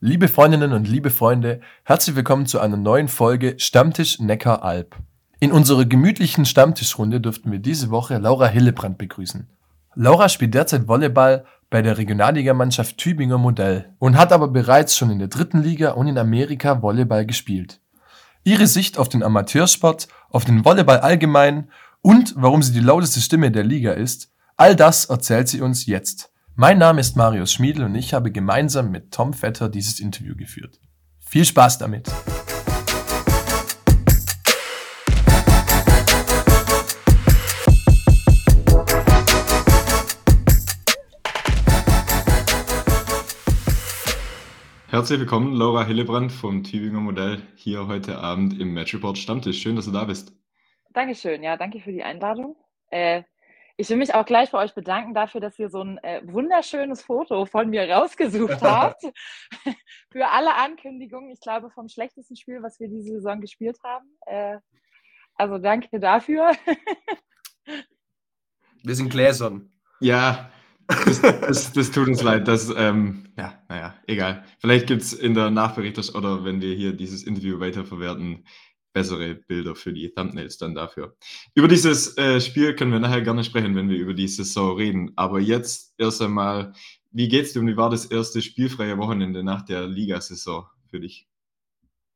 Liebe Freundinnen und liebe Freunde, herzlich willkommen zu einer neuen Folge Stammtisch Neckar-Alb. In unserer gemütlichen Stammtischrunde dürften wir diese Woche Laura Hillebrand begrüßen. Laura spielt derzeit Volleyball bei der Regionalligamannschaft Tübinger Modell und hat aber bereits schon in der dritten Liga und in Amerika Volleyball gespielt. Ihre Sicht auf den Amateursport, auf den Volleyball allgemein und warum sie die lauteste Stimme der Liga ist, all das erzählt sie uns jetzt. Mein Name ist Marius Schmiedl und ich habe gemeinsam mit Tom Vetter dieses Interview geführt. Viel Spaß damit! Herzlich willkommen, Laura Hillebrand vom Tübinger Modell hier heute Abend im Match Report Stammtisch. Schön, dass du da bist. Dankeschön, ja, danke für die Einladung. Äh, ich will mich auch gleich bei euch bedanken dafür, dass ihr so ein äh, wunderschönes Foto von mir rausgesucht habt. Für alle Ankündigungen, ich glaube, vom schlechtesten Spiel, was wir diese Saison gespielt haben. Äh, also danke dafür. wir sind gläsern. Ja, das, das, das, tut uns leid. Das, ähm, ja, naja, egal. Vielleicht gibt es in der Nachberichterstattung oder wenn wir hier dieses Interview weiterverwerten, bessere Bilder für die Thumbnails dann dafür. Über dieses äh, Spiel können wir nachher gerne sprechen, wenn wir über die Saison reden. Aber jetzt erst einmal, wie geht's dir und wie war das erste spielfreie Wochenende nach der Ligasaison für dich?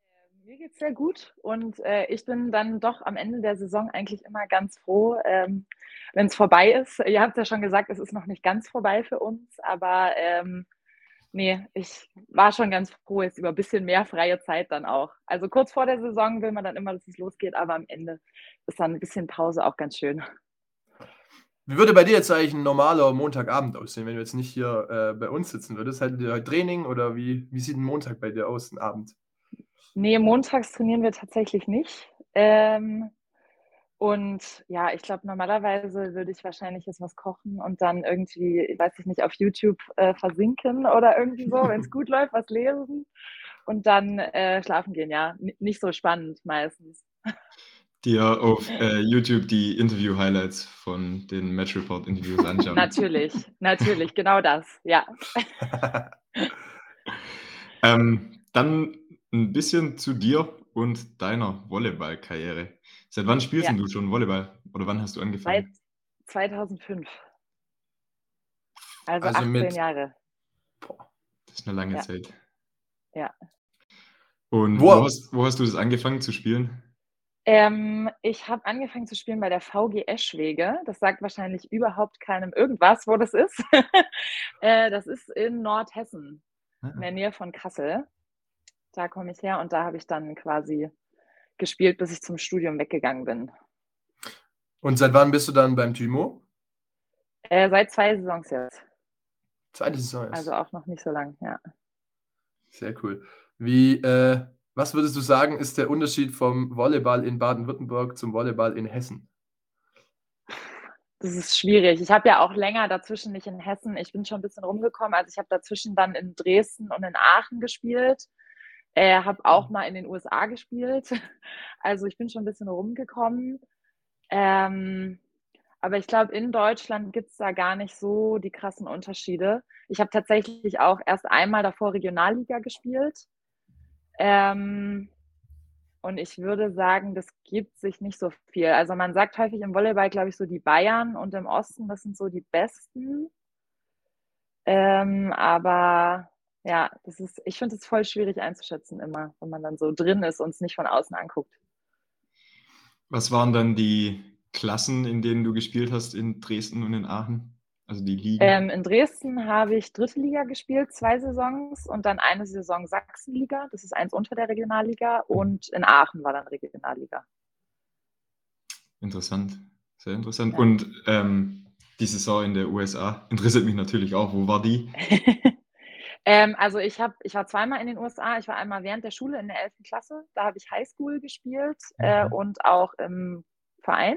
Äh, mir geht's sehr gut und äh, ich bin dann doch am Ende der Saison eigentlich immer ganz froh, ähm, wenn es vorbei ist. Ihr habt ja schon gesagt, es ist noch nicht ganz vorbei für uns, aber ähm, nee, ich war schon ganz froh jetzt über ein bisschen mehr freie Zeit dann auch. Also kurz vor der Saison will man dann immer, dass es losgeht, aber am Ende ist dann ein bisschen Pause auch ganz schön. Wie würde bei dir jetzt eigentlich ein normaler Montagabend aussehen, wenn du jetzt nicht hier äh, bei uns sitzen würdest? Hättet ihr heute Training oder wie, wie sieht ein Montag bei dir aus, ein Abend? Nee, montags trainieren wir tatsächlich nicht. Ähm, und ja, ich glaube, normalerweise würde ich wahrscheinlich jetzt was kochen und dann irgendwie, weiß ich nicht, auf YouTube äh, versinken oder irgendwie so, wenn es gut läuft, was lesen und dann äh, schlafen gehen. Ja, N nicht so spannend meistens. Dir auf äh, YouTube die Interview-Highlights von den Match Report-Interviews anschauen. natürlich, natürlich, genau das, ja. ähm, dann ein bisschen zu dir und deiner Volleyball-Karriere. Seit wann spielst ja. du schon Volleyball? Oder wann hast du angefangen? Seit 2005. Also, also 18 mit, Jahre. Boah, das ist eine lange ja. Zeit. Ja. Und wo, wo, hast, wo hast du das angefangen zu spielen? Ähm, ich habe angefangen zu spielen bei der VG Eschwege. Das sagt wahrscheinlich überhaupt keinem irgendwas, wo das ist. äh, das ist in Nordhessen, ah. in der Nähe von Kassel. Da komme ich her und da habe ich dann quasi gespielt, bis ich zum Studium weggegangen bin. Und seit wann bist du dann beim Timo? Äh, seit zwei Saisons jetzt. Zweite Saison jetzt. Also auch noch nicht so lang, ja. Sehr cool. Wie, äh, was würdest du sagen, ist der Unterschied vom Volleyball in Baden-Württemberg zum Volleyball in Hessen? Das ist schwierig. Ich habe ja auch länger dazwischen nicht in Hessen. Ich bin schon ein bisschen rumgekommen. Also ich habe dazwischen dann in Dresden und in Aachen gespielt. Äh, habe auch mal in den USA gespielt. Also ich bin schon ein bisschen rumgekommen. Ähm, aber ich glaube, in Deutschland gibt es da gar nicht so die krassen Unterschiede. Ich habe tatsächlich auch erst einmal davor Regionalliga gespielt. Ähm, und ich würde sagen, das gibt sich nicht so viel. Also man sagt häufig im Volleyball, glaube ich, so die Bayern und im Osten, das sind so die Besten. Ähm, aber ja, das ist, ich finde es voll schwierig einzuschätzen immer, wenn man dann so drin ist und es nicht von außen anguckt. Was waren dann die Klassen, in denen du gespielt hast in Dresden und in Aachen? Also die Ligen? Ähm, in Dresden habe ich dritte Liga gespielt, zwei Saisons und dann eine Saison Sachsenliga, das ist eins unter der Regionalliga und in Aachen war dann Regionalliga. Interessant, sehr interessant. Ja. Und ähm, die Saison in der USA interessiert mich natürlich auch. Wo war die? Ähm, also ich, hab, ich war zweimal in den USA. Ich war einmal während der Schule in der 11. Klasse. Da habe ich Highschool gespielt äh, mhm. und auch im Verein.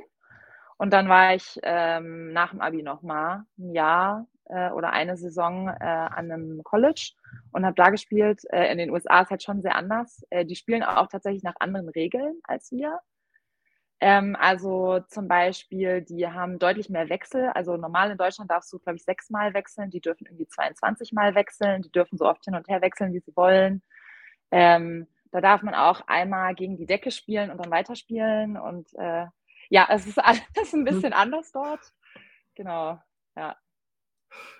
Und dann war ich ähm, nach dem Abi nochmal ein Jahr äh, oder eine Saison äh, an einem College und habe da gespielt. Äh, in den USA ist halt schon sehr anders. Äh, die spielen auch tatsächlich nach anderen Regeln als wir. Ähm, also zum Beispiel, die haben deutlich mehr Wechsel. Also normal in Deutschland darfst du, glaube ich, sechsmal wechseln. Die dürfen irgendwie 22 Mal wechseln. Die dürfen so oft hin und her wechseln, wie sie wollen. Ähm, da darf man auch einmal gegen die Decke spielen und dann weiterspielen. Und äh, ja, es ist alles ein bisschen anders dort. Genau, ja.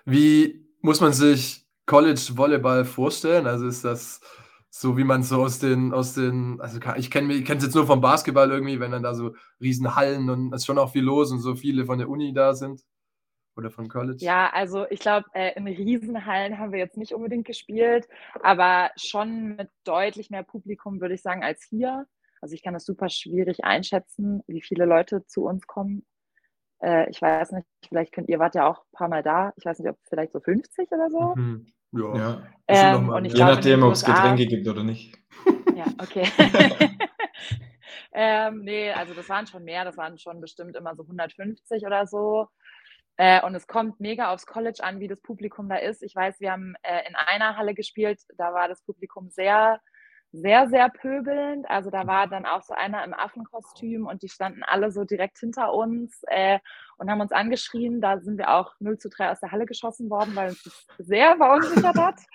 Wie muss man sich College Volleyball vorstellen? Also ist das so wie man so aus den, aus den, also ich kenne es jetzt nur vom Basketball irgendwie, wenn dann da so riesen Hallen und es ist schon auch viel los und so viele von der Uni da sind oder von College. Ja, also ich glaube, äh, in Riesenhallen haben wir jetzt nicht unbedingt gespielt, aber schon mit deutlich mehr Publikum, würde ich sagen, als hier. Also ich kann das super schwierig einschätzen, wie viele Leute zu uns kommen. Äh, ich weiß nicht, vielleicht könnt ihr wart ja auch ein paar Mal da. Ich weiß nicht, ob vielleicht so 50 oder so. Mhm. Ja. ja. Ähm, und ich Je nachdem, ob es Getränke gibt oder nicht. Ja, okay. ähm, nee, also das waren schon mehr, das waren schon bestimmt immer so 150 oder so. Äh, und es kommt mega aufs College an, wie das Publikum da ist. Ich weiß, wir haben äh, in einer Halle gespielt, da war das Publikum sehr sehr, sehr pöbelnd. Also da war dann auch so einer im Affenkostüm und die standen alle so direkt hinter uns äh, und haben uns angeschrien. Da sind wir auch 0 zu 3 aus der Halle geschossen worden, weil uns das sehr verunsichert hat.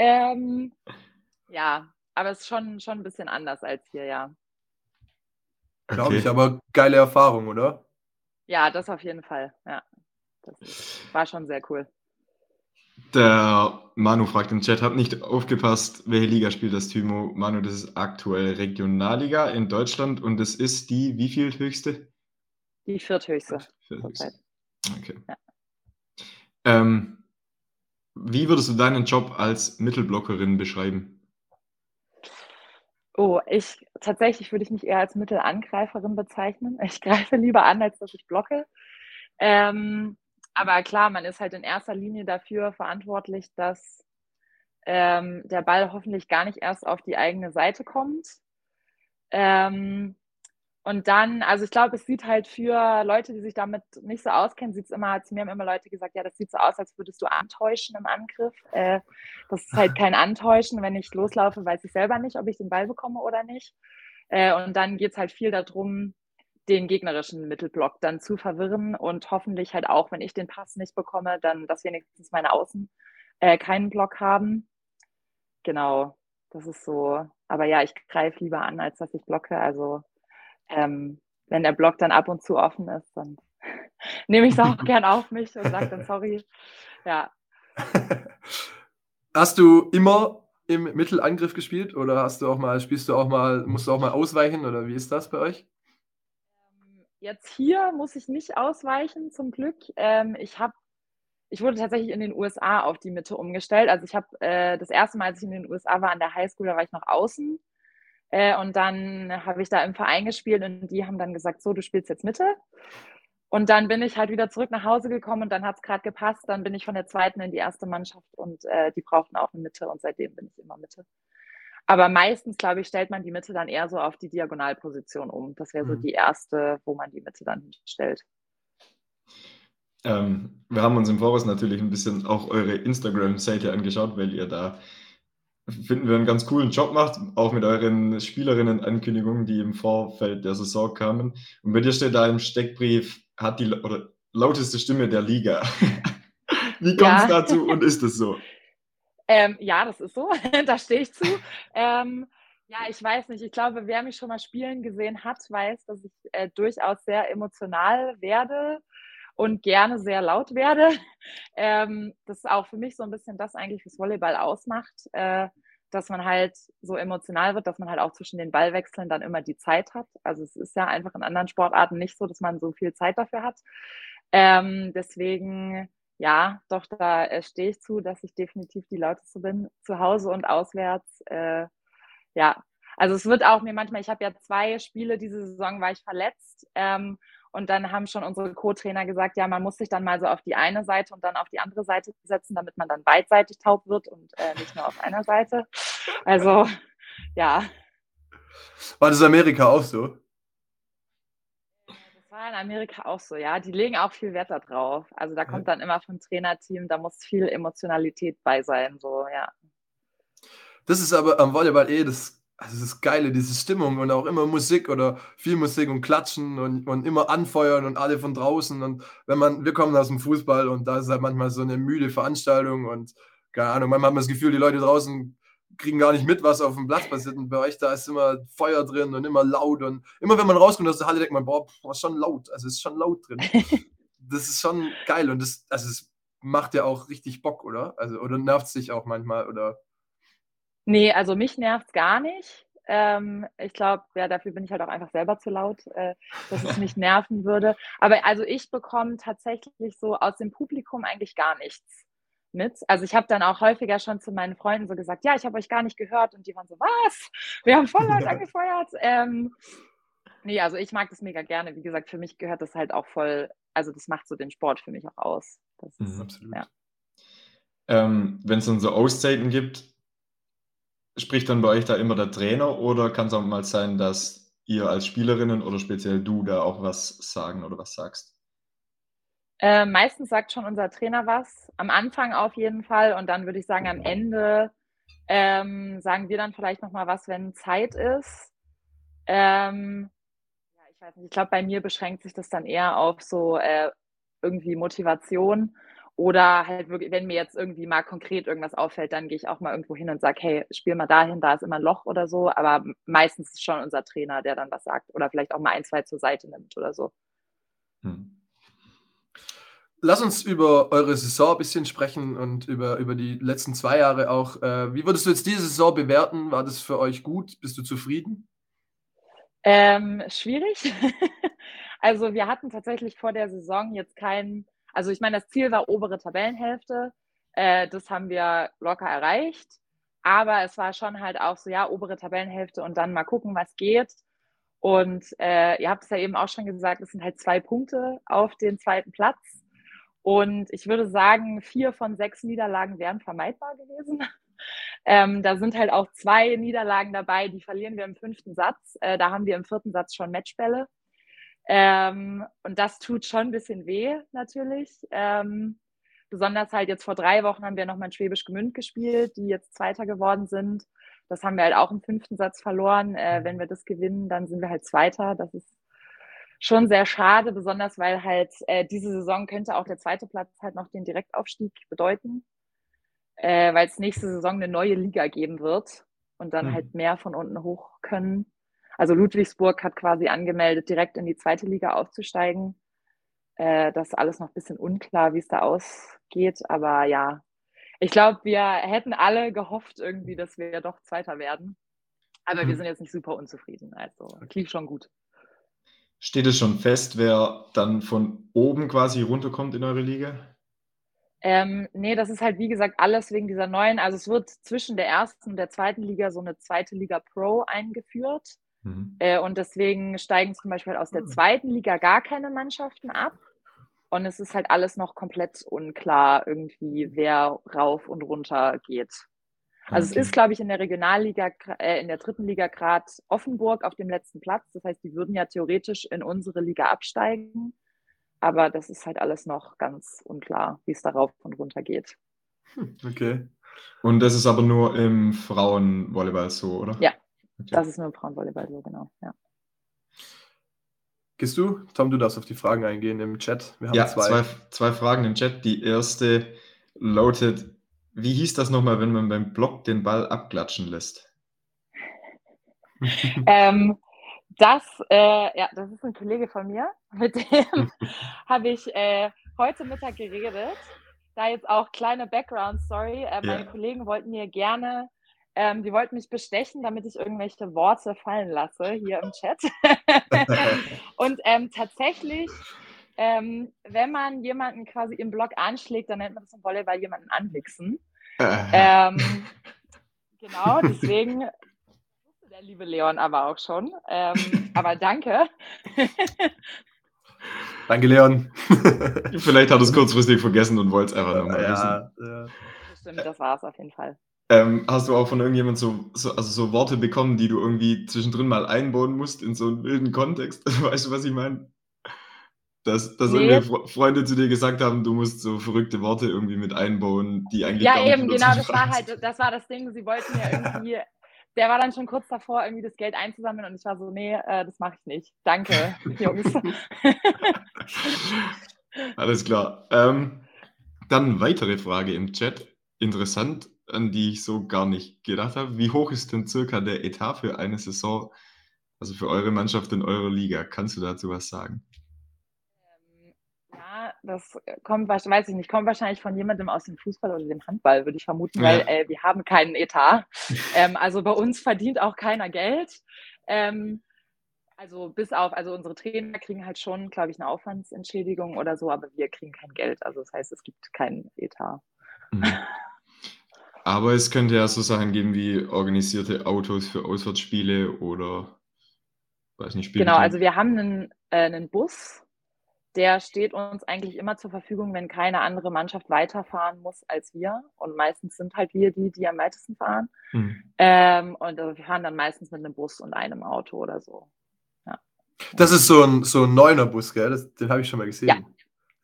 Ähm, ja, aber es ist schon, schon ein bisschen anders als hier, ja. Glaube ich, aber geile Erfahrung, oder? Ja, das auf jeden Fall, ja. Das war schon sehr cool. Der Manu fragt im Chat, hat nicht aufgepasst, welche Liga spielt das Thymo? Manu, das ist aktuell Regionalliga in Deutschland und das ist die wie viel höchste? Die vierthöchste. vierthöchste. Okay. Ja. Ähm, wie würdest du deinen Job als Mittelblockerin beschreiben? Oh, ich tatsächlich würde ich mich eher als Mittelangreiferin bezeichnen. Ich greife lieber an, als dass ich blocke. Ähm, aber klar, man ist halt in erster Linie dafür verantwortlich, dass ähm, der Ball hoffentlich gar nicht erst auf die eigene Seite kommt. Ähm, und dann, also ich glaube, es sieht halt für Leute, die sich damit nicht so auskennen, sieht es immer, zu mir haben immer Leute gesagt, ja, das sieht so aus, als würdest du antäuschen im Angriff. Äh, das ist halt kein Antäuschen, wenn ich loslaufe, weiß ich selber nicht, ob ich den Ball bekomme oder nicht. Äh, und dann geht es halt viel darum, den gegnerischen Mittelblock dann zu verwirren und hoffentlich halt auch, wenn ich den Pass nicht bekomme, dann, dass wenigstens meine Außen äh, keinen Block haben. Genau, das ist so. Aber ja, ich greife lieber an, als dass ich blocke. Also ähm, wenn der Block dann ab und zu offen ist, dann nehme ich es auch gern auf mich und sage dann sorry. Ja. Hast du immer im Mittelangriff gespielt oder hast du auch mal, spielst du auch mal, musst du auch mal ausweichen oder wie ist das bei euch? Jetzt hier muss ich nicht ausweichen, zum Glück. Ähm, ich habe ich wurde tatsächlich in den USA auf die Mitte umgestellt. Also ich habe äh, das erste Mal, als ich in den USA war, an der Highschool, da war ich noch außen. Äh, und dann habe ich da im Verein gespielt und die haben dann gesagt, so, du spielst jetzt Mitte. Und dann bin ich halt wieder zurück nach Hause gekommen und dann hat es gerade gepasst. Dann bin ich von der zweiten in die erste Mannschaft und äh, die brauchten auch eine Mitte und seitdem bin ich immer Mitte. Aber meistens, glaube ich, stellt man die Mitte dann eher so auf die Diagonalposition um. Das wäre so mhm. die erste, wo man die Mitte dann stellt. Ähm, wir haben uns im Voraus natürlich ein bisschen auch eure Instagram-Seite angeschaut, weil ihr da, finden wir, einen ganz coolen Job macht, auch mit euren Spielerinnen-Ankündigungen, die im Vorfeld der Saison kamen. Und bei dir steht da im Steckbrief, hat die oder lauteste Stimme der Liga. Wie kommt es ja. dazu und ist es so? Ähm, ja, das ist so. da stehe ich zu. Ähm, ja, ich weiß nicht. Ich glaube, wer mich schon mal spielen gesehen hat, weiß, dass ich äh, durchaus sehr emotional werde und gerne sehr laut werde. Ähm, das ist auch für mich so ein bisschen das eigentlich, was Volleyball ausmacht, äh, dass man halt so emotional wird, dass man halt auch zwischen den Ballwechseln dann immer die Zeit hat. Also es ist ja einfach in anderen Sportarten nicht so, dass man so viel Zeit dafür hat. Ähm, deswegen ja, doch, da äh, stehe ich zu, dass ich definitiv die lauteste bin, zu Hause und auswärts. Äh, ja, also es wird auch mir manchmal, ich habe ja zwei Spiele diese Saison, war ich verletzt. Ähm, und dann haben schon unsere Co-Trainer gesagt, ja, man muss sich dann mal so auf die eine Seite und dann auf die andere Seite setzen, damit man dann beidseitig taub wird und äh, nicht nur auf einer Seite. Also, ja. War das Amerika auch so? War in Amerika auch so, ja. Die legen auch viel Wert darauf. Also da kommt dann immer vom Trainerteam, da muss viel Emotionalität bei sein, so, ja. Das ist aber am Volleyball eh das also ist geile, diese Stimmung und auch immer Musik oder viel Musik und Klatschen und, und immer anfeuern und alle von draußen. Und wenn man, wir kommen aus dem Fußball und da ist halt manchmal so eine müde Veranstaltung und keine Ahnung, manchmal hat man das Gefühl, die Leute draußen kriegen gar nicht mit, was auf dem Platz passiert. Und bei euch da ist immer Feuer drin und immer laut. Und immer wenn man rauskommt aus der Halle, denkt man, boah, was schon laut. Also es ist schon laut drin. das ist schon geil und das, also es macht ja auch richtig Bock, oder? Also, oder nervt es dich auch manchmal, oder? Nee, also mich nervt es gar nicht. Ähm, ich glaube, ja, dafür bin ich halt auch einfach selber zu laut, äh, dass es mich nerven würde. Aber also ich bekomme tatsächlich so aus dem Publikum eigentlich gar nichts mit. Also ich habe dann auch häufiger schon zu meinen Freunden so gesagt, ja, ich habe euch gar nicht gehört und die waren so, was? Wir haben voll laut angefeuert. Ähm, nee, also ich mag das mega gerne. Wie gesagt, für mich gehört das halt auch voll, also das macht so den Sport für mich auch aus. Das ist, mhm, absolut. Ja. Ähm, Wenn es dann so Auszeiten gibt, Spricht dann bei euch da immer der Trainer oder kann es auch mal sein, dass ihr als Spielerinnen oder speziell du da auch was sagen oder was sagst? Äh, meistens sagt schon unser Trainer was. Am Anfang auf jeden Fall und dann würde ich sagen, am Ende ähm, sagen wir dann vielleicht nochmal was, wenn Zeit ist. Ähm, ja, ich weiß nicht, ich glaube, bei mir beschränkt sich das dann eher auf so äh, irgendwie Motivation oder halt wirklich, wenn mir jetzt irgendwie mal konkret irgendwas auffällt, dann gehe ich auch mal irgendwo hin und sage, hey, spiel mal dahin, da ist immer ein Loch oder so. Aber meistens ist schon unser Trainer, der dann was sagt. Oder vielleicht auch mal ein, zwei zur Seite nimmt oder so. Hm. Lass uns über eure Saison ein bisschen sprechen und über, über die letzten zwei Jahre auch. Äh, wie würdest du jetzt diese Saison bewerten? War das für euch gut? Bist du zufrieden? Ähm, schwierig. also wir hatten tatsächlich vor der Saison jetzt keinen also ich meine, das Ziel war obere Tabellenhälfte. Äh, das haben wir locker erreicht. Aber es war schon halt auch so, ja, obere Tabellenhälfte und dann mal gucken, was geht. Und äh, ihr habt es ja eben auch schon gesagt, es sind halt zwei Punkte auf den zweiten Platz. Und ich würde sagen, vier von sechs Niederlagen wären vermeidbar gewesen. Ähm, da sind halt auch zwei Niederlagen dabei, die verlieren wir im fünften Satz. Äh, da haben wir im vierten Satz schon Matchbälle. Ähm, und das tut schon ein bisschen weh, natürlich. Ähm, besonders halt jetzt vor drei Wochen haben wir nochmal in Schwäbisch Gemünd gespielt, die jetzt Zweiter geworden sind. Das haben wir halt auch im fünften Satz verloren. Äh, wenn wir das gewinnen, dann sind wir halt Zweiter. Das ist schon sehr schade, besonders weil halt äh, diese Saison könnte auch der zweite Platz halt noch den Direktaufstieg bedeuten, äh, weil es nächste Saison eine neue Liga geben wird und dann mhm. halt mehr von unten hoch können. Also Ludwigsburg hat quasi angemeldet, direkt in die zweite Liga aufzusteigen. Äh, das ist alles noch ein bisschen unklar, wie es da ausgeht. Aber ja, ich glaube, wir hätten alle gehofft irgendwie, dass wir doch Zweiter werden. Aber mhm. wir sind jetzt nicht super unzufrieden. Also lief schon gut. Steht es schon fest, wer dann von oben quasi runterkommt in eure Liga? Ähm, nee, das ist halt wie gesagt alles wegen dieser neuen. Also es wird zwischen der ersten und der zweiten Liga so eine zweite Liga Pro eingeführt. Mhm. Äh, und deswegen steigen zum Beispiel aus der ah. zweiten Liga gar keine Mannschaften ab. Und es ist halt alles noch komplett unklar, irgendwie, wer rauf und runter geht. Also okay. es ist, glaube ich, in der Regionalliga, äh, in der dritten Liga gerade Offenburg auf dem letzten Platz. Das heißt, die würden ja theoretisch in unsere Liga absteigen. Aber das ist halt alles noch ganz unklar, wie es da rauf und runter geht. Hm, okay. Und das ist aber nur im Frauenvolleyball so, oder? Ja, Okay. Das ist nur im Frauenvolleyball so, genau. Ja. Gehst du? Tom, du darfst auf die Fragen eingehen im Chat. Wir haben ja, zwei. zwei. Zwei Fragen im Chat. Die erste lautet: Wie hieß das nochmal, wenn man beim Block den Ball abklatschen lässt? ähm, das, äh, ja, das ist ein Kollege von mir, mit dem habe ich äh, heute Mittag geredet. Da jetzt auch kleine Background-Story. Äh, meine ja. Kollegen wollten mir gerne ähm, die wollten mich bestechen, damit ich irgendwelche Worte fallen lasse hier im Chat. und ähm, tatsächlich, ähm, wenn man jemanden quasi im Blog anschlägt, dann nennt man das im Volleyball jemanden anwichsen. ähm, genau, deswegen wusste der liebe Leon aber auch schon. Ähm, aber danke. Danke, Leon. Vielleicht hat es kurzfristig vergessen und wollte es einfach nochmal ja, wissen. Ja. Stimmt, das war es auf jeden Fall. Ähm, hast du auch von irgendjemand so, so, also so Worte bekommen, die du irgendwie zwischendrin mal einbauen musst in so einen wilden Kontext? Weißt du, was ich meine? Dass, dass nee. irgendwie Freunde zu dir gesagt haben, du musst so verrückte Worte irgendwie mit einbauen, die eigentlich Ja, eben, genau, das war halt, das war das Ding. Sie wollten ja irgendwie der war dann schon kurz davor, irgendwie das Geld einzusammeln und ich war so, nee, äh, das mache ich nicht. Danke, Jungs. Alles klar. Ähm, dann weitere Frage im Chat. Interessant, an die ich so gar nicht gedacht habe. Wie hoch ist denn circa der Etat für eine Saison, also für eure Mannschaft in eurer Liga? Kannst du dazu was sagen? Ähm, ja, das kommt, weiß ich nicht, kommt wahrscheinlich von jemandem aus dem Fußball oder dem Handball, würde ich vermuten, weil äh, wir haben keinen Etat. ähm, also bei uns verdient auch keiner Geld. Ähm, also bis auf, also unsere Trainer kriegen halt schon, glaube ich, eine Aufwandsentschädigung oder so, aber wir kriegen kein Geld. Also das heißt, es gibt keinen Etat. Mhm. Aber es könnte ja so Sachen geben wie organisierte Autos für Auswärtsspiele oder weiß nicht, Spiele. Genau, also wir haben einen, äh, einen Bus, der steht uns eigentlich immer zur Verfügung, wenn keine andere Mannschaft weiterfahren muss als wir. Und meistens sind halt wir die, die am weitesten fahren. Mhm. Ähm, und also wir fahren dann meistens mit einem Bus und einem Auto oder so. Das ist so ein, so ein Neuner-Bus, gell? Das, den habe ich schon mal gesehen. Ja.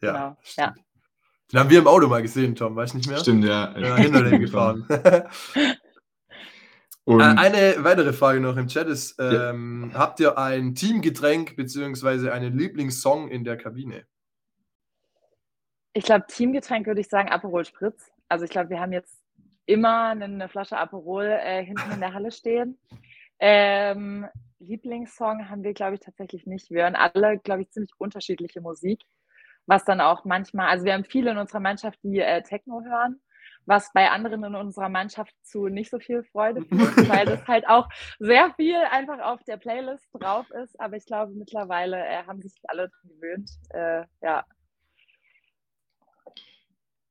Ja, genau. ja. Den haben wir im Auto mal gesehen, Tom, weißt du nicht mehr? Stimmt, ja. Ja, hinter dem gefahren. Und eine weitere Frage noch im Chat ist: ähm, ja. Habt ihr ein Teamgetränk bzw. einen Lieblingssong in der Kabine? Ich glaube, Teamgetränk würde ich sagen Aperol Spritz. Also ich glaube, wir haben jetzt immer eine Flasche Aperol äh, hinten in der Halle stehen. Ähm, Lieblingssong haben wir, glaube ich, tatsächlich nicht. Wir hören alle, glaube ich, ziemlich unterschiedliche Musik, was dann auch manchmal, also wir haben viele in unserer Mannschaft, die äh, Techno hören, was bei anderen in unserer Mannschaft zu nicht so viel Freude führt, weil das halt auch sehr viel einfach auf der Playlist drauf ist. Aber ich glaube, mittlerweile äh, haben sich alle dran gewöhnt. Äh, ja.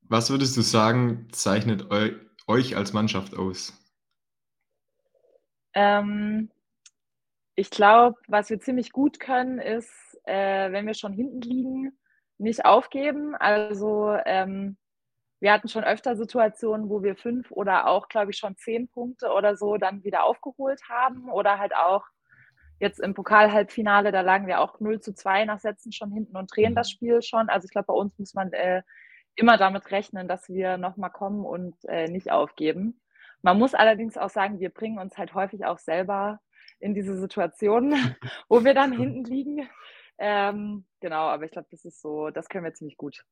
Was würdest du sagen, zeichnet eu euch als Mannschaft aus? Ähm, ich glaube, was wir ziemlich gut können, ist, äh, wenn wir schon hinten liegen, nicht aufgeben. Also ähm, wir hatten schon öfter Situationen, wo wir fünf oder auch, glaube ich, schon zehn Punkte oder so dann wieder aufgeholt haben. Oder halt auch jetzt im Pokal-Halbfinale, da lagen wir auch 0 zu 2 nach Sätzen schon hinten und drehen das Spiel schon. Also ich glaube, bei uns muss man äh, immer damit rechnen, dass wir nochmal kommen und äh, nicht aufgeben. Man muss allerdings auch sagen, wir bringen uns halt häufig auch selber in diese Situation, wo wir dann hinten liegen. Ähm, genau, aber ich glaube, das ist so, das können wir ziemlich gut.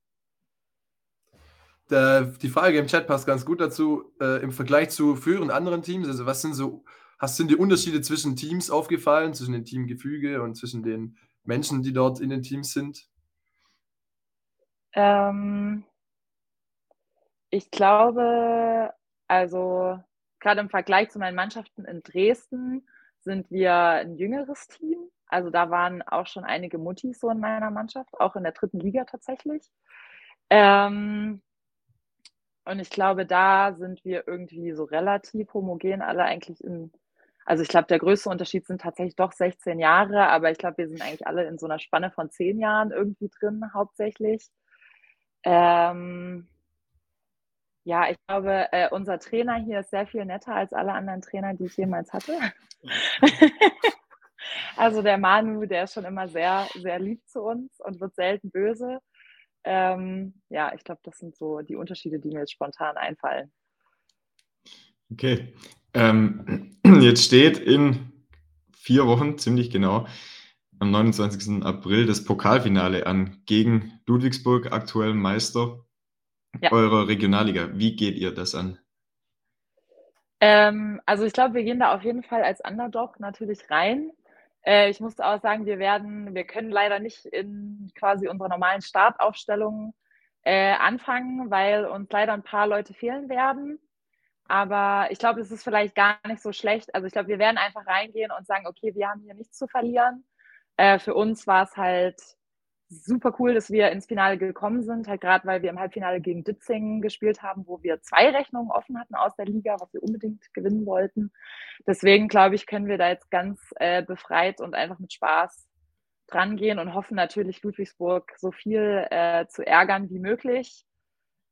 Der, die Frage im Chat passt ganz gut dazu. Äh, Im Vergleich zu früheren anderen Teams, also was sind so, hast sind die Unterschiede zwischen Teams aufgefallen, zwischen dem Teamgefüge und zwischen den Menschen, die dort in den Teams sind? Ähm, ich glaube, also gerade im Vergleich zu meinen Mannschaften in Dresden sind wir ein jüngeres Team. Also da waren auch schon einige Muttis so in meiner Mannschaft, auch in der dritten Liga tatsächlich. Ähm, und ich glaube, da sind wir irgendwie so relativ homogen alle eigentlich in, also ich glaube, der größte Unterschied sind tatsächlich doch 16 Jahre, aber ich glaube, wir sind eigentlich alle in so einer Spanne von 10 Jahren irgendwie drin, hauptsächlich. Ähm, ja, ich glaube, äh, unser Trainer hier ist sehr viel netter als alle anderen Trainer, die ich jemals hatte. also der Manu, der ist schon immer sehr, sehr lieb zu uns und wird selten böse. Ähm, ja, ich glaube, das sind so die Unterschiede, die mir jetzt spontan einfallen. Okay. Ähm, jetzt steht in vier Wochen, ziemlich genau, am 29. April das Pokalfinale an gegen Ludwigsburg, aktuell Meister ja. eurer Regionalliga. Wie geht ihr das an? Ähm, also ich glaube, wir gehen da auf jeden Fall als Underdog natürlich rein. Äh, ich muss auch sagen, wir werden, wir können leider nicht in quasi unserer normalen Startaufstellung äh, anfangen, weil uns leider ein paar Leute fehlen werden. Aber ich glaube, es ist vielleicht gar nicht so schlecht. Also ich glaube, wir werden einfach reingehen und sagen, okay, wir haben hier nichts zu verlieren. Äh, für uns war es halt super cool, dass wir ins Finale gekommen sind, halt gerade weil wir im Halbfinale gegen Ditzingen gespielt haben, wo wir zwei Rechnungen offen hatten aus der Liga, was wir unbedingt gewinnen wollten. Deswegen glaube ich, können wir da jetzt ganz äh, befreit und einfach mit Spaß dran gehen und hoffen natürlich Ludwigsburg so viel äh, zu ärgern wie möglich.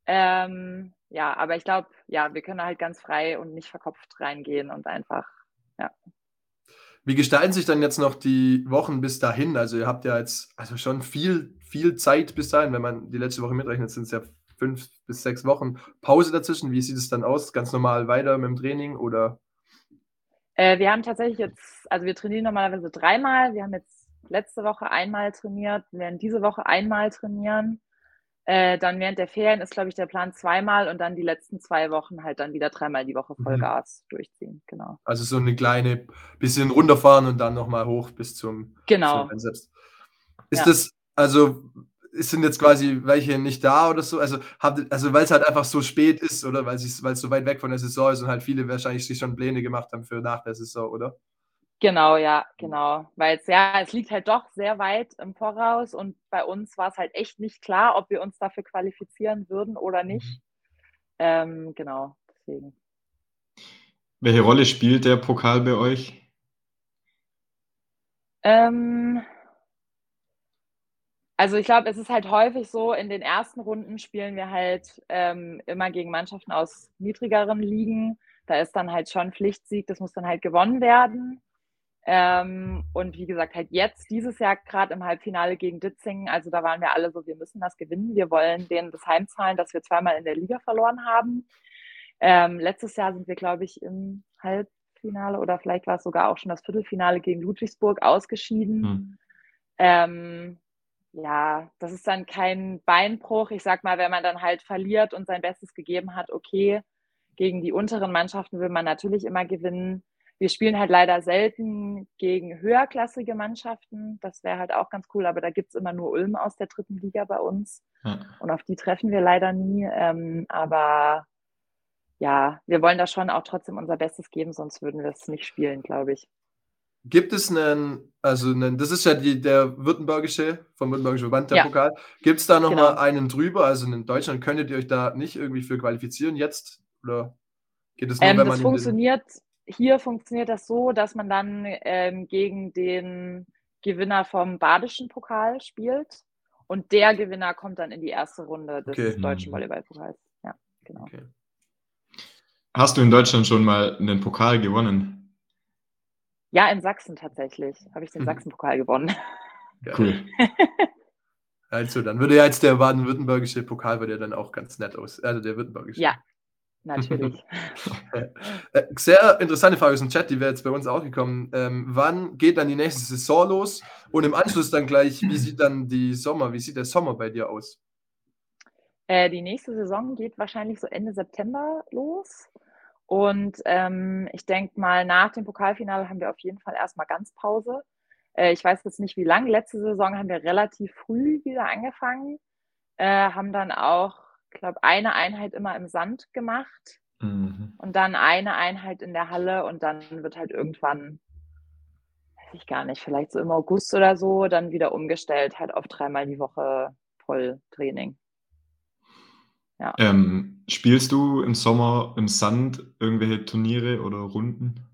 Ähm, ja, aber ich glaube, ja, wir können halt ganz frei und nicht verkopft reingehen und einfach, ja. Wie gestalten sich dann jetzt noch die Wochen bis dahin? Also ihr habt ja jetzt also schon viel, viel Zeit bis dahin. Wenn man die letzte Woche mitrechnet, sind es ja fünf bis sechs Wochen Pause dazwischen. Wie sieht es dann aus? Ganz normal weiter mit dem Training oder? Äh, wir haben tatsächlich jetzt, also wir trainieren normalerweise dreimal. Wir haben jetzt letzte Woche einmal trainiert, werden diese Woche einmal trainieren. Äh, dann während der Ferien ist, glaube ich, der Plan zweimal und dann die letzten zwei Wochen halt dann wieder dreimal die Woche Vollgas mhm. durchziehen. Genau. Also so eine kleine bisschen runterfahren und dann nochmal hoch bis zum, genau. Zum Ist ja. das, also sind jetzt quasi welche nicht da oder so? Also, habt, also weil es halt einfach so spät ist oder weil es so weit weg von der Saison ist und halt viele wahrscheinlich sich schon Pläne gemacht haben für nach der Saison, oder? Genau, ja, genau. Weil es ja, es liegt halt doch sehr weit im Voraus und bei uns war es halt echt nicht klar, ob wir uns dafür qualifizieren würden oder nicht. Mhm. Ähm, genau, deswegen. Welche Rolle spielt der Pokal bei euch? Ähm, also ich glaube, es ist halt häufig so, in den ersten Runden spielen wir halt ähm, immer gegen Mannschaften aus niedrigeren Ligen. Da ist dann halt schon Pflichtsieg, das muss dann halt gewonnen werden. Ähm, und wie gesagt, halt jetzt, dieses Jahr gerade im Halbfinale gegen Ditzingen, also da waren wir alle so, wir müssen das gewinnen. Wir wollen denen das heimzahlen, dass wir zweimal in der Liga verloren haben. Ähm, letztes Jahr sind wir, glaube ich, im Halbfinale oder vielleicht war es sogar auch schon das Viertelfinale gegen Ludwigsburg ausgeschieden. Hm. Ähm, ja, das ist dann kein Beinbruch. Ich sag mal, wenn man dann halt verliert und sein Bestes gegeben hat, okay, gegen die unteren Mannschaften will man natürlich immer gewinnen wir spielen halt leider selten gegen höherklassige Mannschaften. Das wäre halt auch ganz cool, aber da gibt es immer nur Ulm aus der dritten Liga bei uns. Ja. Und auf die treffen wir leider nie. Ähm, aber ja, wir wollen da schon auch trotzdem unser Bestes geben, sonst würden wir es nicht spielen, glaube ich. Gibt es einen, also einen, das ist ja die, der württembergische, vom württembergischen Verband, der ja. Pokal. Gibt es da nochmal genau. einen drüber? Also in Deutschland könntet ihr euch da nicht irgendwie für qualifizieren jetzt? Oder geht es nur, ähm, wenn man. Das funktioniert, hier funktioniert das so, dass man dann ähm, gegen den Gewinner vom badischen Pokal spielt und der Gewinner kommt dann in die erste Runde des okay. deutschen mhm. Volleyballpokals. Ja, genau. Okay. Hast du in Deutschland schon mal einen Pokal gewonnen? Ja, in Sachsen tatsächlich habe ich den mhm. Sachsen-Pokal gewonnen. Cool. Also, dann würde ja jetzt der baden-württembergische Pokal würde ja dann auch ganz nett aus. Also der württembergische. Ja, Natürlich. Äh, sehr interessante Frage aus dem Chat, die wäre jetzt bei uns auch gekommen. Ähm, wann geht dann die nächste Saison los? Und im Anschluss dann gleich, wie sieht dann die Sommer, wie sieht der Sommer bei dir aus? Äh, die nächste Saison geht wahrscheinlich so Ende September los. Und ähm, ich denke mal, nach dem Pokalfinale haben wir auf jeden Fall erstmal ganz Pause. Äh, ich weiß jetzt nicht, wie lange. Letzte Saison haben wir relativ früh wieder angefangen, äh, haben dann auch ich glaube, eine Einheit immer im Sand gemacht mhm. und dann eine Einheit in der Halle und dann wird halt irgendwann, weiß ich gar nicht, vielleicht so im August oder so, dann wieder umgestellt, halt auf dreimal die Woche Volltraining. Ja. Ähm, spielst du im Sommer im Sand irgendwelche Turniere oder Runden?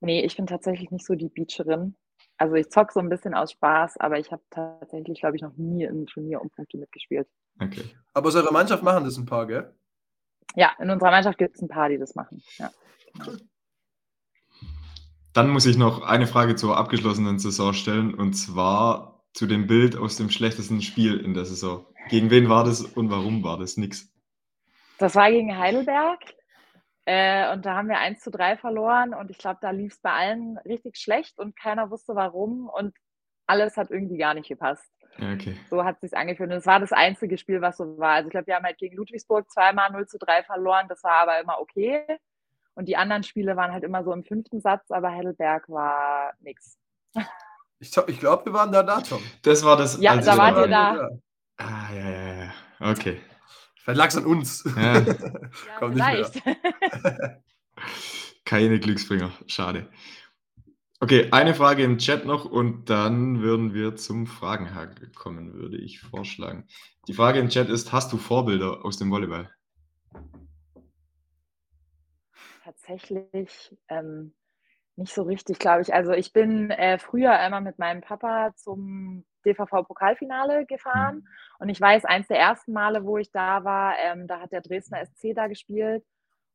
Nee, ich bin tatsächlich nicht so die Beacherin. Also ich zocke so ein bisschen aus Spaß, aber ich habe tatsächlich, glaube ich, noch nie im Turnier um Punkte mitgespielt. Okay. Aber aus eurer Mannschaft machen das ein paar, gell? Ja, in unserer Mannschaft gibt es ein paar, die das machen. Ja. Cool. Dann muss ich noch eine Frage zur abgeschlossenen Saison stellen und zwar zu dem Bild aus dem schlechtesten Spiel in der Saison. Gegen wen war das und warum war das nix? Das war gegen Heidelberg. Äh, und da haben wir 1 zu 3 verloren und ich glaube, da lief es bei allen richtig schlecht und keiner wusste warum und alles hat irgendwie gar nicht gepasst. Okay. So hat es sich angefühlt. Und es war das einzige Spiel, was so war. Also ich glaube, wir haben halt gegen Ludwigsburg zweimal 0 zu 3 verloren. Das war aber immer okay. Und die anderen Spiele waren halt immer so im fünften Satz, aber Heidelberg war nix. Ich, ich glaube, wir waren da, da, Tom. Das war das. Ja, da wart ihr da. Ah, ja, ja, ja. Okay. Vielleicht lag es an uns. Ja. ja Komm vielleicht. Keine Glücksbringer. Schade. Okay, eine Frage im Chat noch und dann würden wir zum Fragenhagel kommen, würde ich vorschlagen. Die Frage im Chat ist: Hast du Vorbilder aus dem Volleyball? Tatsächlich ähm, nicht so richtig, glaube ich. Also, ich bin äh, früher einmal mit meinem Papa zum DVV-Pokalfinale gefahren mhm. und ich weiß, eins der ersten Male, wo ich da war, ähm, da hat der Dresdner SC da gespielt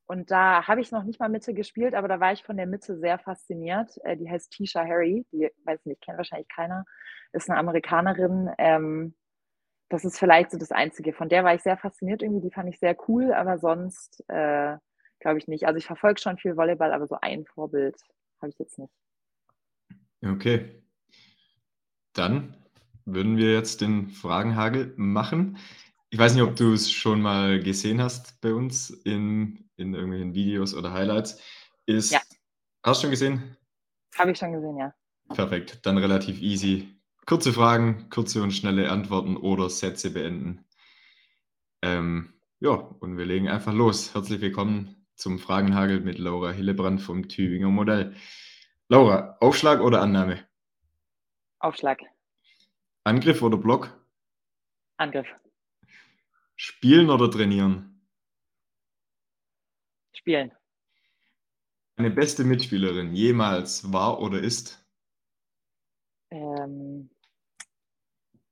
und da habe ich noch nicht mal Mitte gespielt, aber da war ich von der Mitte sehr fasziniert. Äh, die heißt Tisha Harry, die weiß nicht, kennt wahrscheinlich keiner, ist eine Amerikanerin. Ähm, das ist vielleicht so das Einzige. Von der war ich sehr fasziniert irgendwie, die fand ich sehr cool, aber sonst äh, glaube ich nicht. Also ich verfolge schon viel Volleyball, aber so ein Vorbild habe ich jetzt nicht. Okay. Dann würden wir jetzt den Fragenhagel machen. Ich weiß nicht, ob du es schon mal gesehen hast bei uns in, in irgendwelchen Videos oder Highlights. Ist, Ja. Hast du schon gesehen? Habe ich schon gesehen, ja. Perfekt, dann relativ easy. Kurze Fragen, kurze und schnelle Antworten oder Sätze beenden. Ähm, ja, und wir legen einfach los. Herzlich willkommen zum Fragenhagel mit Laura Hillebrand vom Tübinger Modell. Laura, Aufschlag oder Annahme? Aufschlag, Angriff oder Block? Angriff, Spielen oder trainieren? Spielen. Deine beste Mitspielerin jemals war oder ist? Ähm,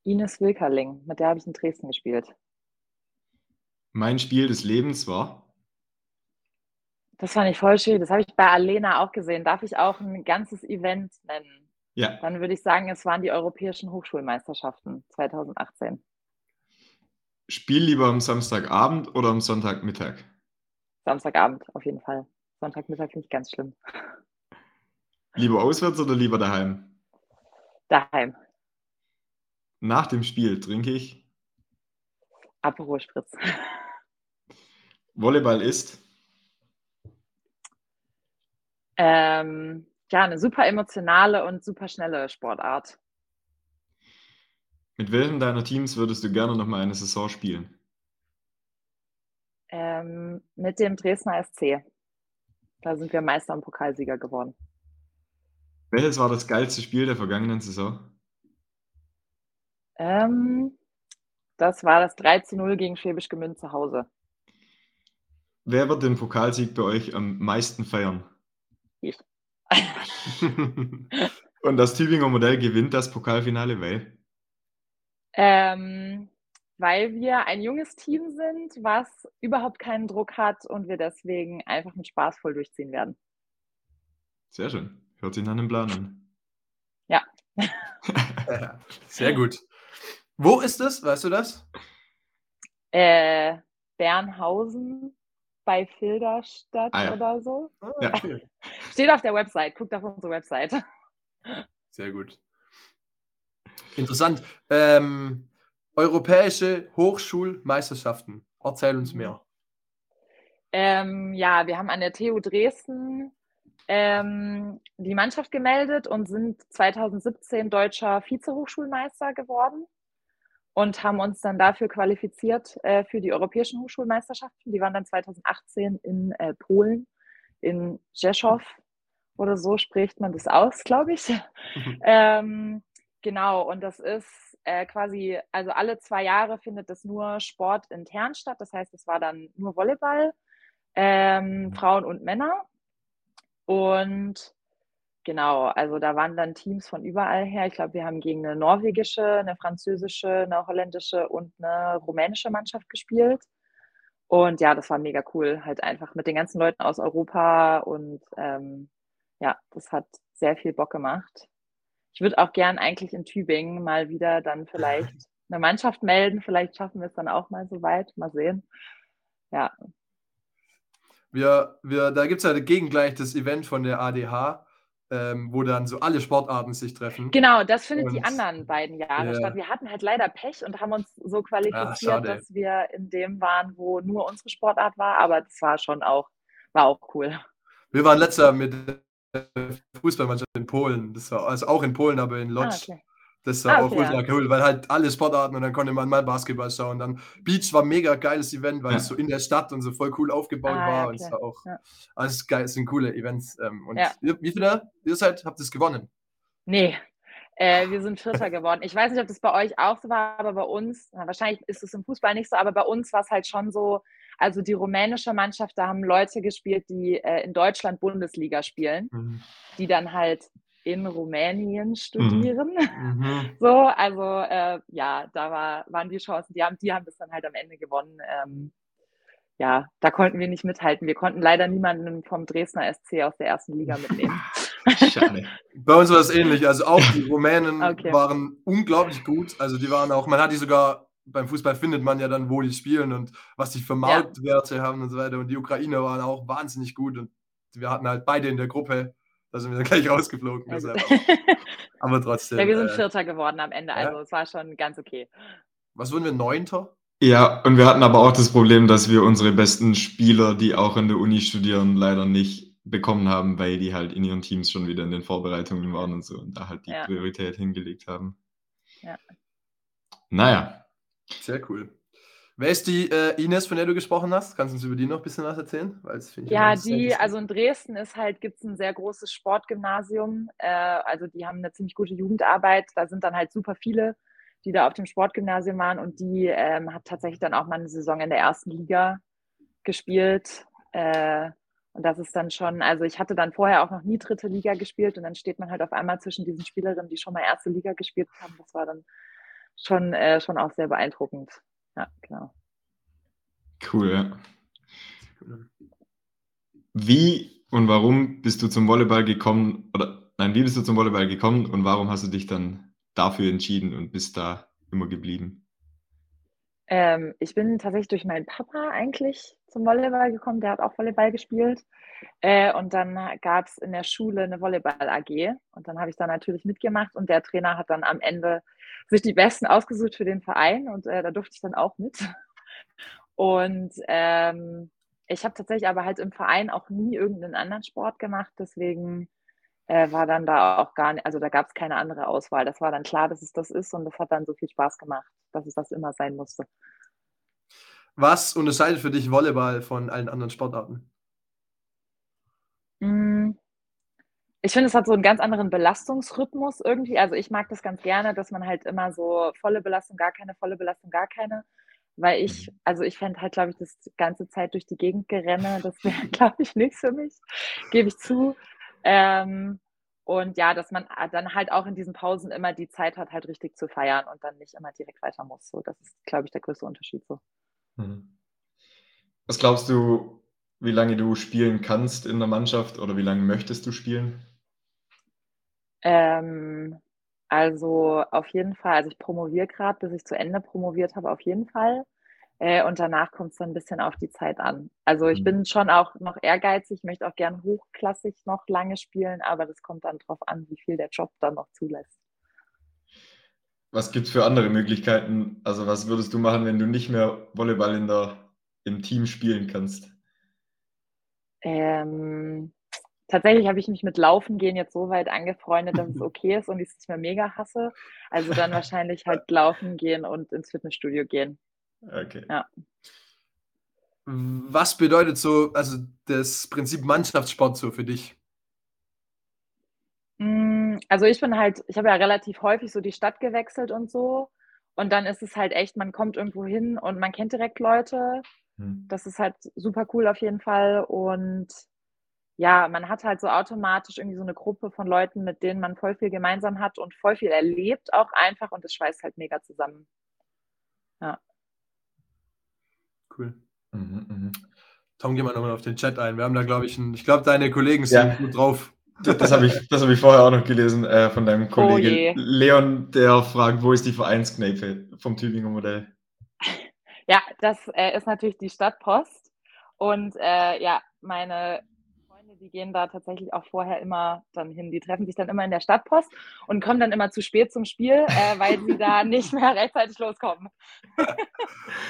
Ines Wilkerling, mit der habe ich in Dresden gespielt. Mein Spiel des Lebens war? Das fand ich voll schön. Das habe ich bei Alena auch gesehen. Darf ich auch ein ganzes Event nennen? Ja. Dann würde ich sagen, es waren die Europäischen Hochschulmeisterschaften 2018. Spiel lieber am Samstagabend oder am Sonntagmittag? Samstagabend auf jeden Fall. Sonntagmittag finde ich ganz schlimm. Lieber auswärts oder lieber daheim? Daheim. Nach dem Spiel trinke ich. Aperol Spritz. Volleyball ist. Ähm, ja, eine super emotionale und super schnelle Sportart. Mit welchem deiner Teams würdest du gerne noch mal eine Saison spielen? Ähm, mit dem Dresdner SC. Da sind wir Meister und Pokalsieger geworden. Welches war das geilste Spiel der vergangenen Saison? Ähm, das war das 3 zu 0 gegen Schwäbisch Gmünd zu Hause. Wer wird den Pokalsieg bei euch am meisten feiern? Ich. Und das Tübinger Modell gewinnt das Pokalfinale, weil? Ähm, weil wir ein junges Team sind, was überhaupt keinen Druck hat und wir deswegen einfach mit Spaß voll durchziehen werden. Sehr schön. Hört sich nach einem Plan an. Ja. Sehr gut. Wo ist es? Weißt du das? Äh, Bernhausen bei Filderstadt Ah, ja. oder so. Ah, Ja. Steht auf der Website. Guckt auf unsere Website. Sehr gut. Interessant. Ähm, europäische Hochschulmeisterschaften. Erzähl uns mehr. Ähm, ja, wir haben an der TU Dresden ähm, die Mannschaft gemeldet und sind 2017 deutscher Vizehochschulmeister geworden und haben uns dann dafür qualifiziert äh, für die europäischen Hochschulmeisterschaften. Die waren dann 2018 in äh, Polen, in Rzeszow oder so spricht man das aus, glaube ich. ähm, genau, und das ist äh, quasi, also alle zwei Jahre findet das nur sportintern statt. Das heißt, es war dann nur Volleyball, ähm, Frauen und Männer. Und genau, also da waren dann Teams von überall her. Ich glaube, wir haben gegen eine norwegische, eine französische, eine holländische und eine rumänische Mannschaft gespielt. Und ja, das war mega cool, halt einfach mit den ganzen Leuten aus Europa und ähm, ja, das hat sehr viel Bock gemacht. Ich würde auch gern eigentlich in Tübingen mal wieder dann vielleicht eine Mannschaft melden. Vielleicht schaffen wir es dann auch mal so weit. Mal sehen. Ja, Wir, wir, da gibt es ja gegengleich das Event von der ADH, ähm, wo dann so alle Sportarten sich treffen. Genau, das findet die Und- anderen beiden Jahre Ja. statt. Wir hatten halt leider Pech und haben uns so qualifiziert, schade. dass wir in dem waren, wo nur unsere Sportart war, aber das war schon auch, war auch cool. Wir waren letztes Jahr mit der Fußballmannschaft in Polen. Das war also auch in Polen, aber in Ah, Lodz. okay. Das war Ah, auch okay, ultra cool, weil halt alle Sportarten und dann konnte man mal Basketball schauen. Dann Beach war ein mega geiles Event, weil Ja. es so in der Stadt und so voll cool aufgebaut Ah, war. Und es okay. war auch Ja. alles geil, es sind coole Events. Ähm, und Ja. ihr, wie viele ihr seid, habt es gewonnen? Nee, äh, wir sind Vierter geworden. Ich weiß nicht, ob das bei euch auch so war, aber bei uns, na, wahrscheinlich ist es im Fußball nicht so, aber bei uns war es halt schon so, also die rumänische Mannschaft, da haben Leute gespielt, die äh, in Deutschland Bundesliga spielen, die dann halt in Rumänien studieren. Mhm. So, also äh, ja, da war, waren die Chancen, die haben, die haben das dann halt am Ende gewonnen. Ähm, ja, da konnten wir nicht mithalten. Wir konnten leider niemanden vom Dresdner SC aus der ersten Liga mitnehmen. Schade. Bei uns war es ähnlich. Also auch die Rumänen Okay. waren unglaublich gut. Also die waren auch, man hat die sogar, beim Fußball findet man ja dann, wo die spielen und was die für Marktwerte haben und so weiter. Und die Ukrainer waren auch wahnsinnig gut. Und wir hatten halt beide in der Gruppe Da sind wir dann gleich rausgeflogen. Deshalb. Aber trotzdem. Ja, wir sind äh, Vierter geworden am Ende, ja. also es war schon ganz okay. was wurden wir? Neunter? Ja, und wir hatten aber auch das Problem, dass wir unsere besten Spieler, die auch an der Uni studieren, leider nicht bekommen haben, weil die halt in ihren Teams schon wieder in den Vorbereitungen waren und so und da halt die Ja. Priorität hingelegt haben. Ja. Naja, Sehr cool. Wer ist die äh, Ines, von der du gesprochen hast? Kannst du uns über die noch ein bisschen was erzählen? Ja, die, also in Dresden ist halt, gibt es ein sehr großes Sportgymnasium. Äh, also die haben eine ziemlich gute Jugendarbeit. Da sind dann halt super viele, die da auf dem Sportgymnasium waren und die ähm, hat tatsächlich dann auch mal eine Saison in der ersten Liga gespielt. Äh, und das ist dann schon, also ich hatte dann vorher auch noch nie dritte Liga gespielt und dann steht man halt auf einmal zwischen diesen Spielerinnen, die schon mal erste Liga gespielt haben. Das war dann schon, äh, schon auch sehr beeindruckend. Ja, genau. cool, ja. Wie und warum bist du zum Volleyball gekommen? Oder nein, wie bist du zum Volleyball gekommen und warum hast du dich dann dafür entschieden und bist da immer geblieben? Ähm, ich bin tatsächlich durch meinen Papa eigentlich zum Volleyball gekommen. Der hat auch Volleyball gespielt. Äh, und dann gab es in der Schule eine Volleyball-AG. Und dann habe ich da natürlich mitgemacht. Und der Trainer hat dann am Ende sich die Besten ausgesucht für den Verein. Und äh, da durfte ich dann auch mit. Und ähm, ich habe tatsächlich aber halt im Verein auch nie irgendeinen anderen Sport gemacht. Deswegen äh, war dann da auch gar nicht, also da gab es keine andere Auswahl. Das war dann klar, dass es das ist. Und das hat dann so viel Spaß gemacht, dass es das immer sein musste. Was unterscheidet für dich Volleyball von allen anderen Sportarten? Mm, Ich finde, es hat so einen ganz anderen Belastungsrhythmus irgendwie. Also ich mag das ganz gerne, dass man halt immer so volle Belastung, gar keine, volle Belastung, gar keine. Weil ich, also ich fände halt, glaube ich, das ganze Zeit durch die Gegend gerenne, das wäre, glaube ich, nichts für mich, gebe ich zu. Ähm, und ja, dass man dann halt auch in diesen Pausen immer die Zeit hat, halt richtig zu feiern und dann nicht immer direkt weiter muss. So, das ist, glaube ich, der größte Unterschied so. Mhm. Was glaubst du, wie lange du spielen kannst in der Mannschaft oder wie lange möchtest du spielen? Ähm, also auf jeden Fall, also ich promoviere gerade, bis ich zu Ende promoviert habe, auf jeden Fall. Äh, und danach kommt es dann ein bisschen auf die Zeit an. Also ich Mhm. bin schon auch noch ehrgeizig, möchte auch gern hochklassig noch lange spielen, aber das kommt dann drauf an, wie viel der Job dann noch zulässt. Was gibt es für andere Möglichkeiten? Also was würdest du machen, wenn du nicht mehr Volleyball in der, im Team spielen kannst? Ähm, tatsächlich habe ich mich mit Laufen gehen jetzt so weit angefreundet, dass es okay ist und ich es nicht mehr mega hasse. Also dann wahrscheinlich halt laufen gehen und ins Fitnessstudio gehen. Okay. Was bedeutet so, also das Prinzip Mannschaftssport so für dich? Mm, Also ich bin halt, ich habe ja relativ häufig so die Stadt gewechselt und so. Und dann ist es halt echt, man kommt irgendwo hin und man kennt direkt Leute. Hm. Das ist halt super cool auf jeden Fall. Und ja, man hat halt so automatisch irgendwie so eine Gruppe von Leuten, mit denen man voll viel gemeinsam hat und voll viel erlebt auch einfach und das schweißt halt mega zusammen. Cool. Mhm, mhm. Tom, geh mal nochmal auf den Chat ein. Wir haben da, glaube ich, einen, ich glaube, deine Kollegen sind Ja. gut drauf. Das, das habe ich, das hab ich vorher auch noch gelesen äh, von deinem Oh Kollegen je. Leon, der fragt, wo ist die Vereinskneipe vom Tübinger Modell? Ja, das äh, ist natürlich die Stadtpost. Und äh, ja, meine Freunde, die gehen da tatsächlich auch vorher immer dann hin. Die treffen sich dann immer in der Stadtpost und kommen dann immer zu spät zum Spiel, äh, weil sie da nicht mehr rechtzeitig loskommen.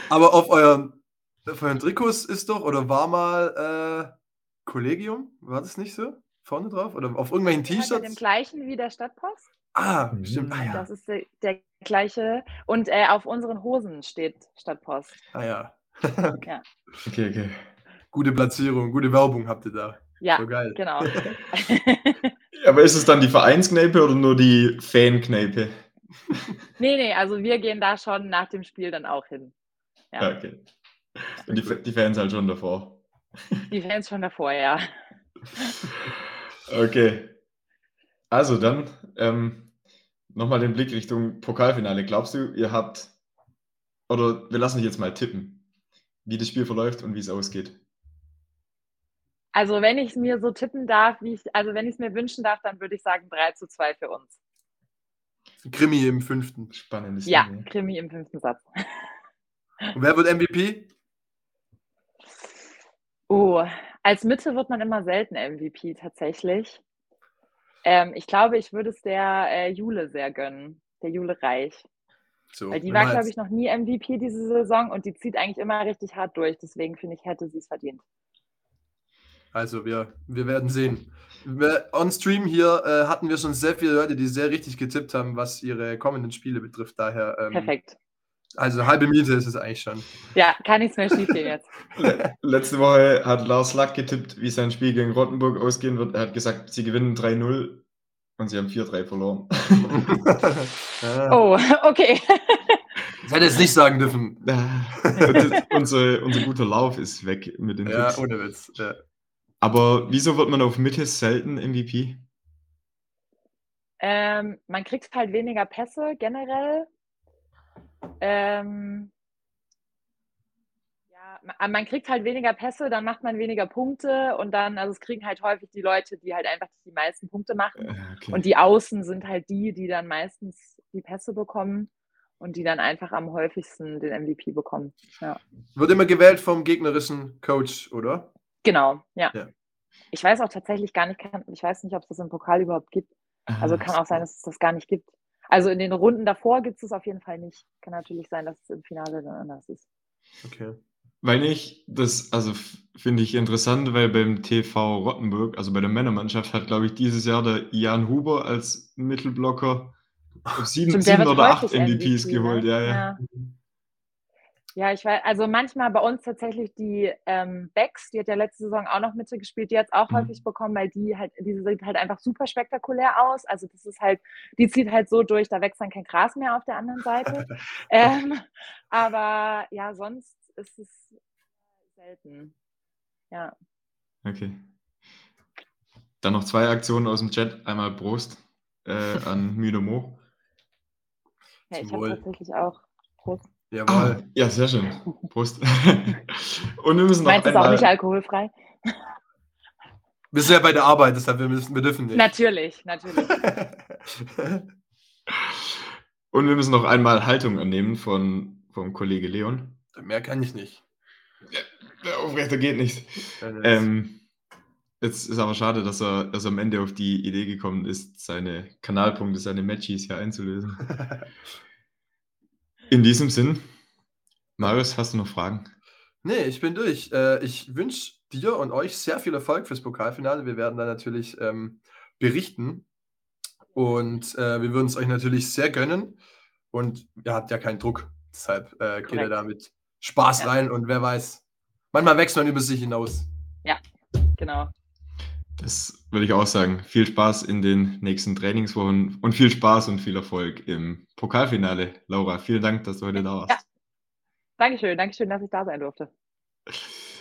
Aber auf euren, auf euren Trikots ist doch oder war mal äh, Kollegium? War das nicht so? Vorne drauf? Oder auf irgendwelchen Gehört ja dem T-Shirts? gleichen wie der Stadtpost. Ah, Mhm. stimmt. Ah ja. Das ist der, der gleiche. Und äh, auf unseren Hosen steht Stadtpost. Ah ja. Okay, okay. Gute Platzierung, gute Werbung habt ihr da. Ja, So geil. genau. Aber ist es dann die Vereinskneipe oder nur die Fankneipe? nee, nee, also wir gehen da schon nach dem Spiel dann auch hin. Ja. Ja, okay. Und die, die Fans halt schon davor. Die Fans schon davor, ja. Okay. Also dann ähm, nochmal den Blick Richtung Pokalfinale. Glaubst du, ihr habt, oder wir lassen dich jetzt mal tippen, wie das Spiel verläuft und wie es ausgeht? Also wenn ich es mir so tippen darf, wie ich, also wenn ich es mir wünschen darf, dann würde ich sagen 3 zu 2 für uns. Krimi im fünften. Spannendes Ja, Ding, Krimi im fünften Satz. Und wer wird MVP? Oh, als Mitte wird man immer selten MVP tatsächlich. Ähm, ich glaube, ich würde es der äh, Jule sehr gönnen, der Jule Reich. So, Weil die war, glaube ich, noch nie MVP diese Saison und die zieht eigentlich immer richtig hart durch. Deswegen finde ich, hätte sie es verdient. Also wir, wir werden sehen. On Stream hier äh, hatten wir schon sehr viele Leute, die sehr richtig getippt haben, was ihre kommenden Spiele betrifft. Daher ähm, perfekt. Also halbe Miete ist es eigentlich schon. Ja, kann nichts mehr schiefgehen jetzt. Letzte Woche hat Lars Lack getippt, wie sein Spiel gegen Rottenburg ausgehen wird. Er hat gesagt, sie gewinnen 3-0 und sie haben 4-3 verloren. oh, okay. Ich hätte es nicht sagen dürfen. unser, unser guter Lauf ist weg mit den Ja, Tipps. ohne Witz. Ja. Aber wieso wird man auf Mitte selten MVP? Ähm, man kriegt halt weniger Pässe generell. Ähm, ja, man kriegt halt weniger Pässe, dann macht man weniger Punkte und dann, also es kriegen halt häufig die Leute, die halt einfach die meisten Punkte machen. Äh, okay. Und die Außen sind halt die, die dann meistens die Pässe bekommen und die dann einfach am häufigsten den MVP bekommen. Ja. Wird immer gewählt vom gegnerischen Coach, oder? Genau, ja. ja. Ich weiß auch tatsächlich gar nicht, ich weiß nicht, ob es das im Pokal überhaupt gibt. Also kann auch sein, dass es das gar nicht gibt. Also in den Runden davor gibt es es auf jeden Fall nicht. Kann natürlich sein, dass es im Finale dann anders ist. Okay. Weil ich, das, also finde ich interessant, weil beim TV Rottenburg, also bei der Männermannschaft, hat, glaube ich, dieses Jahr der Jan Huber als Mittelblocker sieben, sieben oder acht MVPs MVP, geholt. Ne? Ja, ja. ja. Ja, ich weiß, also manchmal bei uns tatsächlich die ähm, Becks, die hat ja letzte Saison auch noch Mitte gespielt, die hat es auch mhm. häufig bekommen, weil die halt, diese sieht halt einfach super spektakulär aus. Also das ist halt, die zieht halt so durch, da wächst dann kein Gras mehr auf der anderen Seite. ähm, aber ja, sonst ist es selten. Ja. Okay. Dann noch zwei Aktionen aus dem Chat. Einmal Prost äh, an Müde Mo. Ja, ich habe tatsächlich auch Prost. Jawohl. Ah, ja, sehr schön. Prost. Und wir müssen noch Meinst du auch nicht alkoholfrei? Wir sind ja bei der Arbeit, deshalb wir, müssen, wir dürfen nicht. Natürlich, natürlich. Und wir müssen noch einmal Haltung annehmen von, vom Kollege Leon. Mehr kann ich nicht. Ja, der Aufrechter geht nicht. Ähm, jetzt ist aber schade, dass er, dass er am Ende auf die Idee gekommen ist, seine Kanalpunkte, seine Matches hier einzulösen. In diesem Sinn, Marius, hast du noch Fragen? Nee, ich bin durch. Äh, ich wünsche dir und euch sehr viel Erfolg fürs Pokalfinale. Wir werden da natürlich ähm, berichten und äh, wir würden es euch natürlich sehr gönnen. Und ihr habt ja keinen Druck, deshalb äh, geht ihr da mit Spaß ja. rein und wer weiß, manchmal wächst man über sich hinaus. Ja, genau. Das würde ich auch sagen. Viel Spaß in den nächsten Trainingswochen und viel Spaß und viel Erfolg im Pokalfinale. Laura, vielen Dank, dass du heute da warst. Ja. Dankeschön, Dankeschön, dass ich da sein durfte.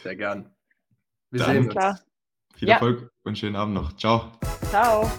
Sehr gern. Wir Dann sehen uns. Klar. Viel ja. Erfolg und schönen Abend noch. Ciao. Ciao.